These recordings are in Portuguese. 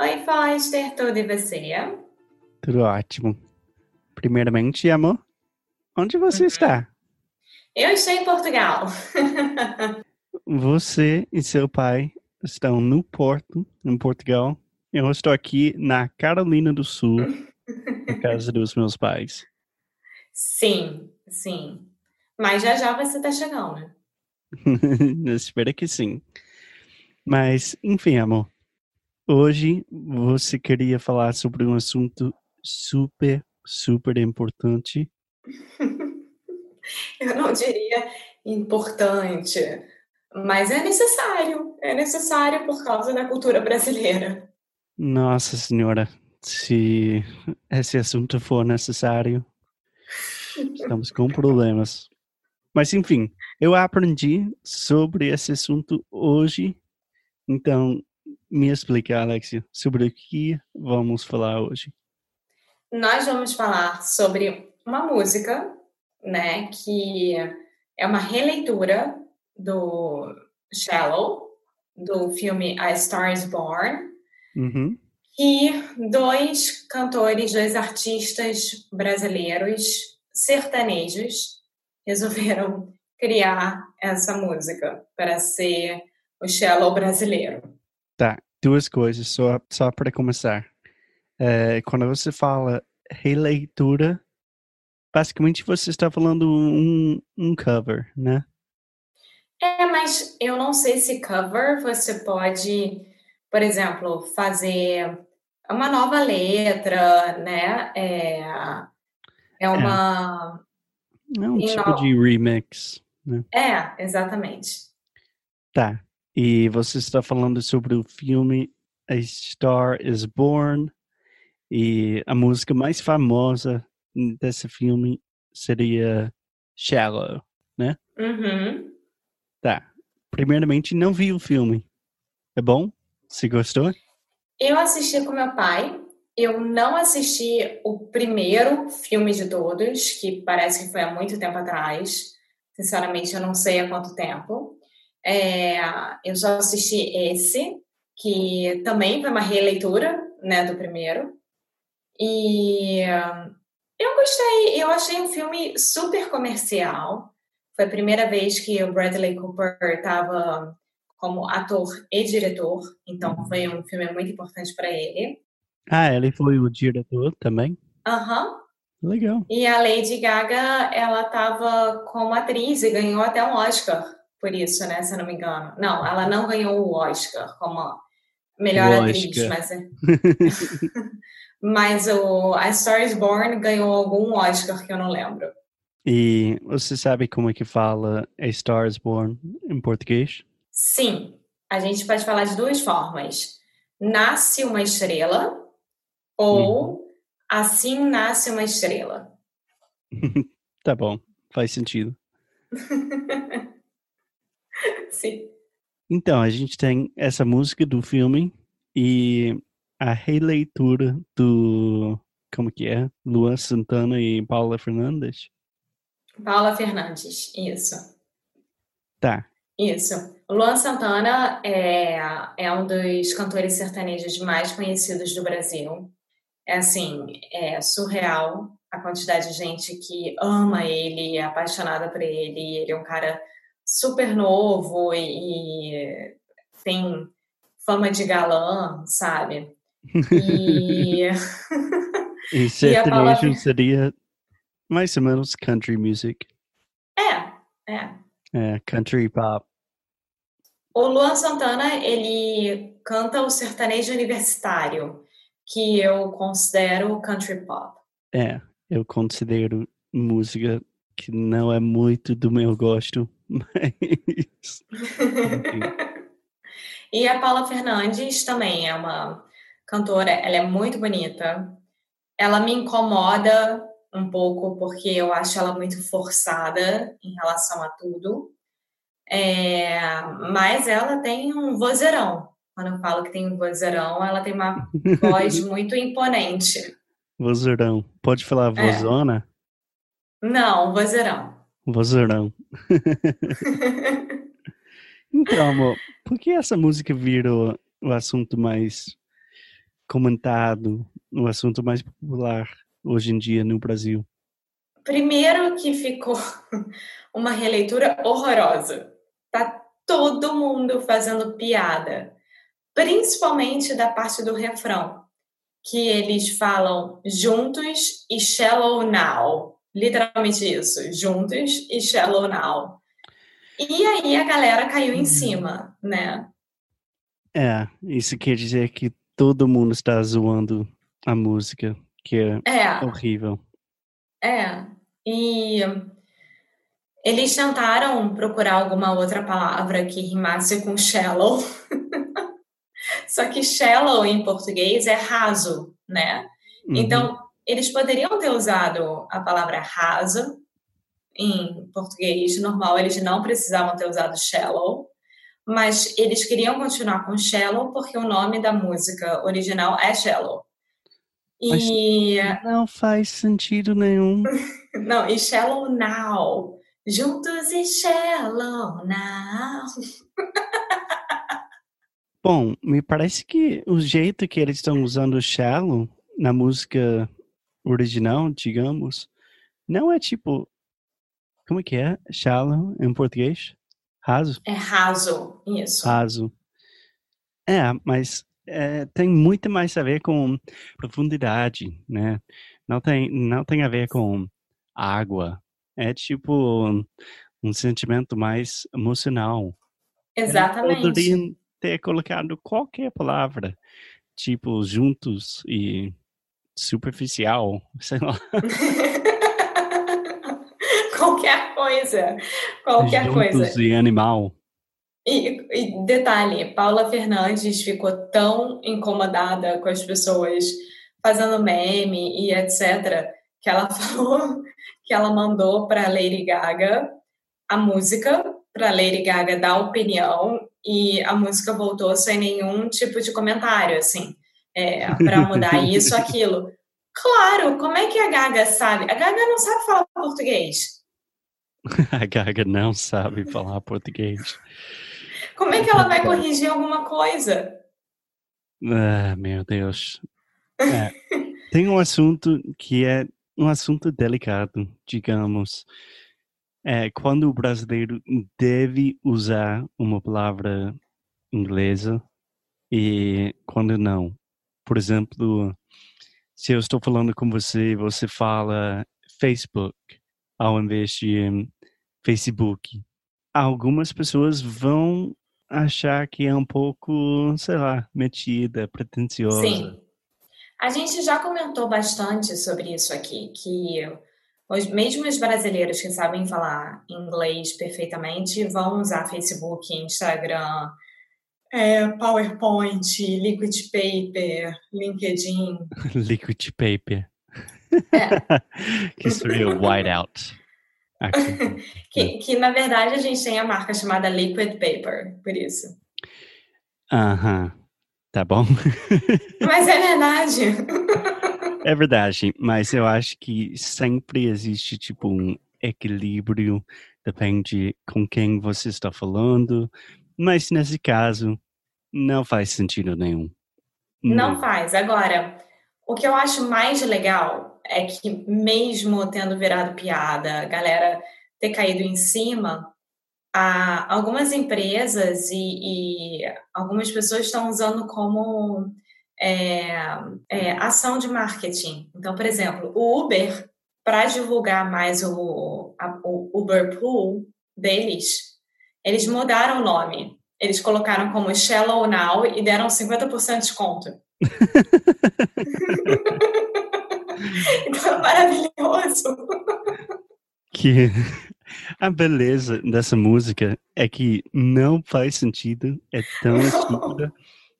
Oi, Foster, tudo e você? Tudo ótimo. Primeiramente, amor, onde você está? Eu estou em Portugal. Você e seu pai estão no Porto, em Portugal. Eu estou aqui na Carolina do Sul, na casa dos meus pais. sim, sim. Mas já já você está chegando. né? Espero que sim. Mas, enfim, amor. Hoje você queria falar sobre um assunto super, super importante. Eu não diria importante, mas é necessário. É necessário por causa da cultura brasileira. Nossa Senhora, se esse assunto for necessário, estamos com problemas. Mas, enfim, eu aprendi sobre esse assunto hoje. Então, me explica, Alexia, sobre o que vamos falar hoje. Nós vamos falar sobre uma música, né, que é uma releitura do Shallow, do filme A Star is Born, Uhum. e dois cantores, dois artistas brasileiros sertanejos resolveram criar essa música para ser o Shallow brasileiro. Tá, duas coisas, só, só para começar. É, quando você fala releitura, basicamente você está falando um, um cover, né? É, mas eu não sei se cover você pode, por exemplo, fazer uma nova letra, né? É, é uma. É um E tipo não- de remix. É, exatamente. Tá. E você está falando sobre o filme A Star is Born. E a música mais famosa desse filme seria Shallow. Uhum. Tá. Primeiramente, não vi o filme. É bom? Você gostou? Eu assisti com meu pai. Eu não assisti o primeiro filme de todos, que parece que foi há muito tempo atrás. Sinceramente, eu não sei há quanto tempo. É, eu só assisti esse, que também foi uma releitura né, do primeiro. E ah, eu gostei, eu achei um filme super comercial. Foi a primeira vez que o Bradley Cooper estava como ator e diretor, então foi um filme muito importante para ele. Ah, ele foi o diretor também? Aham. Legal. E a Lady Gaga, ela estava como atriz e ganhou até um Oscar por isso, né? Se eu não me engano. Não, ela não ganhou o Oscar como melhor O atriz, Oscar. mas é. mas o A Star is Born ganhou algum Oscar que eu não lembro. E você sabe como é que fala A Star is Born em português? Sim, a gente pode falar de duas formas. Nasce uma estrela ou assim nasce uma estrela. Tá bom, faz sentido. Sim. Então, a gente tem essa música do filme e a releitura do. Como que é? Luan Santana e Paula Fernandes? Paula Fernandes, isso. Tá. Isso. O Luan Santana é, é um dos cantores sertanejos mais conhecidos do Brasil. É assim, é surreal a quantidade de gente que ama ele, é apaixonada por ele. Ele é um cara super novo e, e tem fama de galã, sabe? E E E a Paula sertanejo seria mais ou menos country music. É. É, country pop. O Luan Santana, ele canta o sertanejo universitário, que eu considero country pop. É, eu considero música que não é muito do meu gosto, mas. e a Paula Fernandes também é uma cantora, ela é muito bonita. Ela me incomoda um pouco porque eu acho ela muito forçada em relação a tudo. É, mas ela tem um vozeirão. Quando eu falo que tem um vozeirão, ela tem uma voz muito imponente. Vozeirão. Pode falar é. vozona? É. Não, vozeirão. Vozeirão. então, amor, por que essa música virou o assunto mais comentado, o assunto mais popular hoje em dia no Brasil? Primeiro que ficou uma releitura horrorosa. Tá todo mundo fazendo piada, principalmente da parte do refrão, que eles falam juntos e shallow now. Literalmente isso, juntos e shallow now. E aí a galera caiu em uhum. cima, né? É, isso quer dizer que todo mundo está zoando a música, que é, é. horrível. É, e eles tentaram procurar alguma outra palavra que rimasse com shallow. Só que shallow em português é raso, né? Uhum. Então, eles poderiam ter usado a palavra raso em português normal, eles não precisavam ter usado shallow, mas eles queriam continuar com shallow porque o nome da música original é shallow. E mas não faz sentido nenhum. não, e shallow now Juntos e Shallow Now. Bom, me parece que o jeito que eles estão usando o shallow na música original, digamos, não é tipo. Como é que é? Shallow em português? Raso? É raso, isso. Raso. É, mas é, tem muito mais a ver com profundidade, né? Não tem, não tem a ver com água, é tipo um sentimento mais emocional. Exatamente. Poderiam ter colocado qualquer palavra, tipo juntos e superficial, sei lá. qualquer coisa, qualquer juntos coisa. e animal. E, e, detalhe, Paula Fernandes ficou tão incomodada com as pessoas fazendo meme e etc, que ela falou que ela mandou para Lady Gaga a música, para Lady Gaga dar opinião, e a música voltou sem nenhum tipo de comentário, assim, é, para mudar isso, aquilo. Claro, como é que a Gaga sabe? A Gaga não sabe falar português. a Gaga não sabe falar português. Como é que ela vai corrigir alguma coisa? Ah, meu Deus. É, tem um assunto que é um assunto delicado, digamos. É, quando o brasileiro deve usar uma palavra inglesa e quando não. Por exemplo, se eu estou falando com você, você fala Facebook ao invés de Facebook. Algumas pessoas vão achar que é um pouco, sei lá, metida, pretensiosa. Sim. A gente já comentou bastante sobre isso aqui, que os, mesmo os brasileiros que sabem falar inglês perfeitamente vão usar Facebook, Instagram, é, PowerPoint, Liquid Paper, LinkedIn. Liquid Paper. É. que seria o whiteout. que, que, na verdade, a gente tem a marca chamada Liquid Paper, por isso. Aham. Uh -huh. Tá bom? Mas é verdade. É verdade, mas eu acho que sempre existe tipo um equilíbrio, depende com quem você está falando, mas nesse caso não faz sentido nenhum. Não, não faz. Agora, o que eu acho mais legal é que mesmo tendo virado piada, a galera ter caído em cima, a, algumas empresas e, e, algumas pessoas estão usando como é, é, ação de marketing. Então, por exemplo, o Uber, para divulgar mais o, a, o Uber Pool deles, eles mudaram o nome. Eles colocaram como Shallow Now e deram 50% de desconto. então é maravilhoso. Que a beleza dessa música é que não faz sentido, é tão estúpida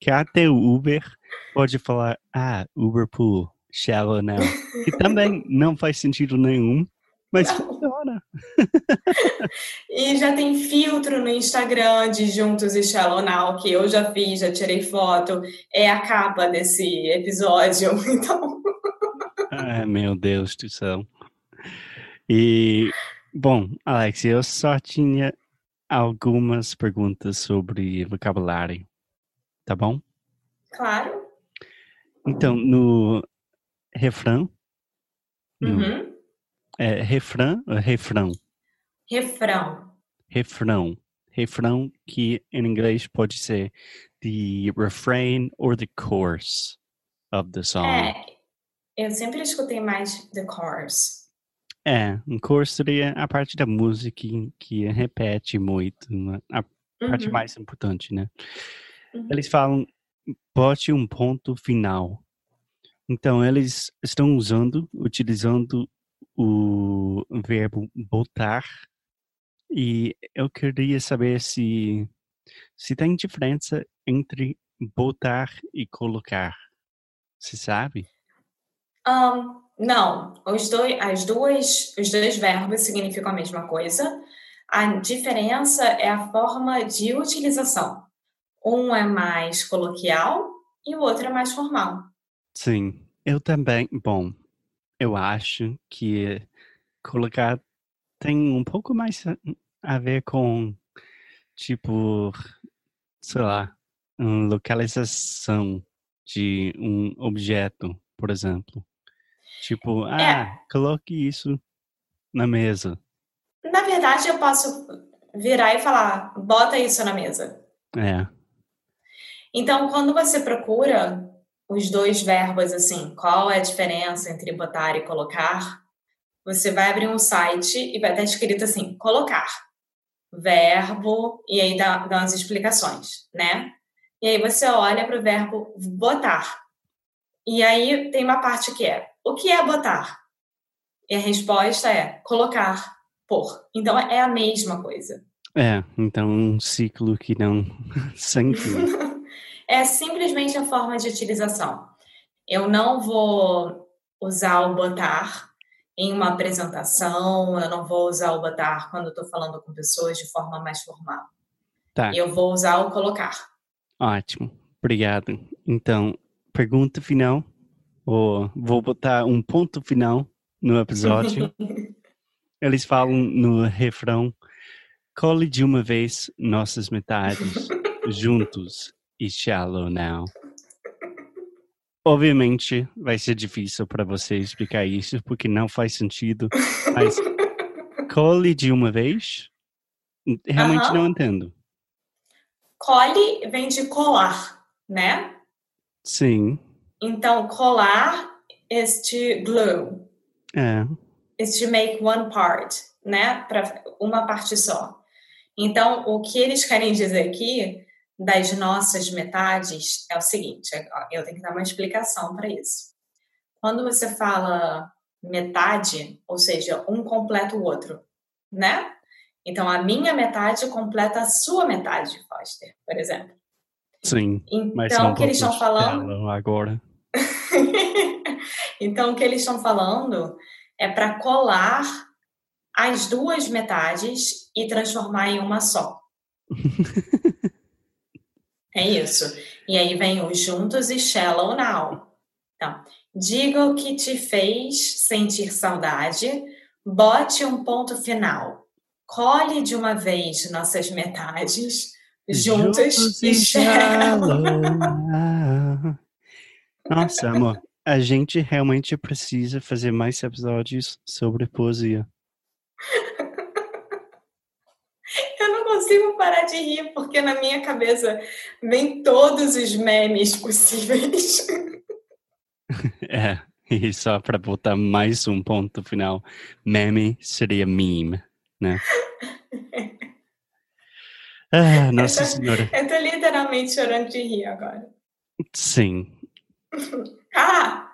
que até o Uber pode falar, ah, Uber Pool, Shallow Now. Que também não faz sentido nenhum, mas não. e já tem filtro no Instagram de Juntos e Shallow Now, que eu já fiz, já tirei foto. É a capa desse episódio, então... Meu Deus do céu. E, bom, Alex, eu só tinha algumas perguntas sobre vocabulário, tá bom? Claro. Então, no refrão, uhum. É refrão ou refrão? Refrão. Refrão. Refrão que em inglês pode ser the refrain or the chorus of the song. É, eu sempre escutei mais the chorus. É, um chorus seria a parte da música que, que repete muito, né? a uhum. parte mais importante, né? Uhum. Eles falam, bote um ponto final. Então, eles estão usando, utilizando o verbo botar, e eu queria saber se, se tem diferença entre botar e colocar. Você sabe? Um, não, os dois, as duas, os dois verbos significam a mesma coisa. A diferença é a forma de utilização. Um é mais coloquial e o outro é mais formal. Sim, eu também. Bom, eu acho que colocar tem um pouco mais a ver com, tipo, sei lá, localização de um objeto, por exemplo. Tipo, ah, é. coloque isso na mesa. Na verdade, eu posso virar e falar, bota isso na mesa. É. Então, quando você procura os dois verbos assim, qual é a diferença entre botar e colocar? Você vai abrir um site e vai estar escrito assim, colocar, verbo, e aí dá, dá umas explicações, né? E aí você olha para o verbo botar. E aí tem uma parte que é o que é botar? E a resposta é colocar, pôr. Então é a mesma coisa. É, então um ciclo que não sem É simplesmente a forma de utilização. Eu não vou usar o botar em uma apresentação, eu não vou usar o botar quando estou falando com pessoas de forma mais formal. Tá. Eu vou usar o colocar. Ótimo, obrigado. Então, pergunta final Vou, vou botar um ponto final no episódio. Eles falam no refrão: cole de uma vez nossas metades, juntos e shallow now. Obviamente vai ser difícil para você explicar isso, porque não faz sentido, mas cole de uma vez? Realmente não entendo. Cole vem de colar, né? Sim. Então, colar is to glue. É. Is to make one part, né? Para uma parte só. Então, o que eles querem dizer aqui das nossas metades é o seguinte: eu tenho que dar uma explicação para isso. Quando você fala metade, ou seja, um completa o outro, né? Então, a minha metade completa a sua metade, Foster, por exemplo. Sim. Então, o que eles estão falando. Agora. então, o que eles estão falando é para colar as duas metades e transformar em uma só. é isso. E aí vem os juntos e shallow now. Então, diga o que te fez sentir saudade, bote um ponto final. Colhe de uma vez nossas metades juntas, juntos e shallow. Nossa, amor, a gente realmente precisa fazer mais episódios sobre poesia. Eu não consigo parar de rir, porque na minha cabeça vem todos os memes possíveis. É, e só para botar mais um ponto final, meme seria meme, né? Ah, Nossa Senhora. Eu tô literalmente chorando de rir agora. Sim, Ah!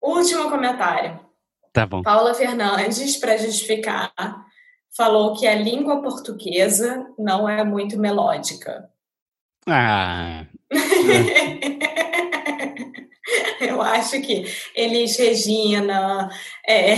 Último comentário. tá bom. Paula Fernandes, para justificar, falou que a língua portuguesa não é muito melódica. Ah, Eu acho que Elis Regina, é,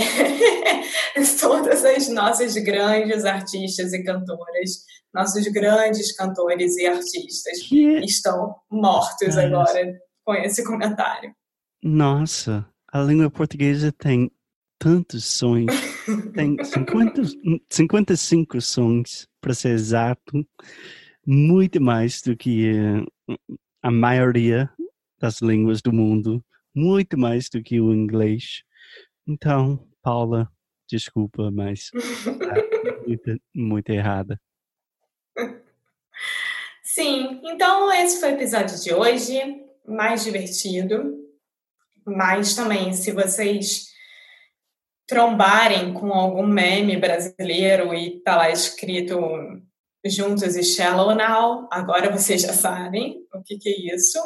todas as nossas grandes artistas e cantoras, nossos grandes cantores e artistas que... estão mortos Nossa. agora com esse comentário. Nossa, a língua portuguesa tem tantos sons. Tem 50, 55 sons, para ser exato. Muito mais do que eh, a maioria das línguas do mundo. Muito mais do que o inglês. Então, Paula, desculpa, mas tá muito, muito errada. Sim, então esse foi o episódio de hoje, mais divertido, mas também se vocês trombarem com algum meme brasileiro e tá lá escrito juntos e shallow now, agora vocês já sabem o que, que é isso.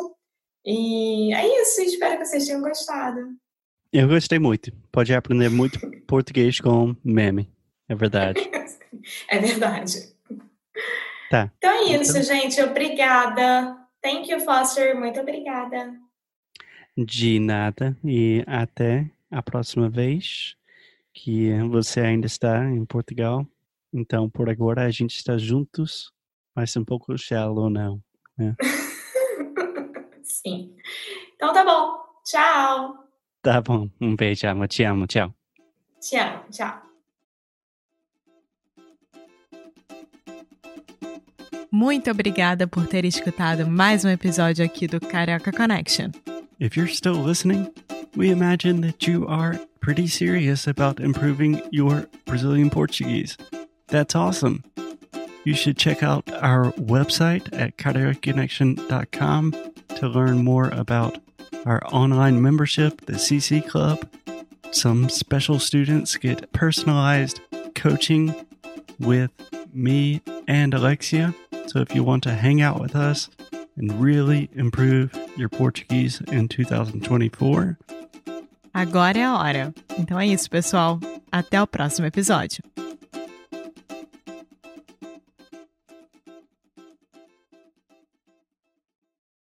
E é isso, espero que vocês tenham gostado. Eu gostei muito. Pode aprender muito português com meme. É verdade. É verdade. Tá. Então é isso, Então- gente. Obrigada. Thank you, Foster. Muito obrigada. De nada. E até a próxima vez que você ainda está em Portugal. Então, por agora, a gente está juntos, mas um pouco shallow não. Sim. Então tá bom. Tchau. Tá bom. Um beijo, amo. Te amo. Tchau. Te amo. Tchau. Muito obrigada por ter escutado mais um episódio aqui do Carioca Connection. If you're still listening, we imagine that you are pretty serious about improving your Brazilian Portuguese. That's awesome. You should check out our website at cariocaconnection.com to learn more about our online membership, the CC Club. Some special students get personalized coaching with me and Alexia. So if you want to hang out with us and really improve your Portuguese in 2024, Agora é a hora. Então é isso, pessoal. Até o próximo episódio.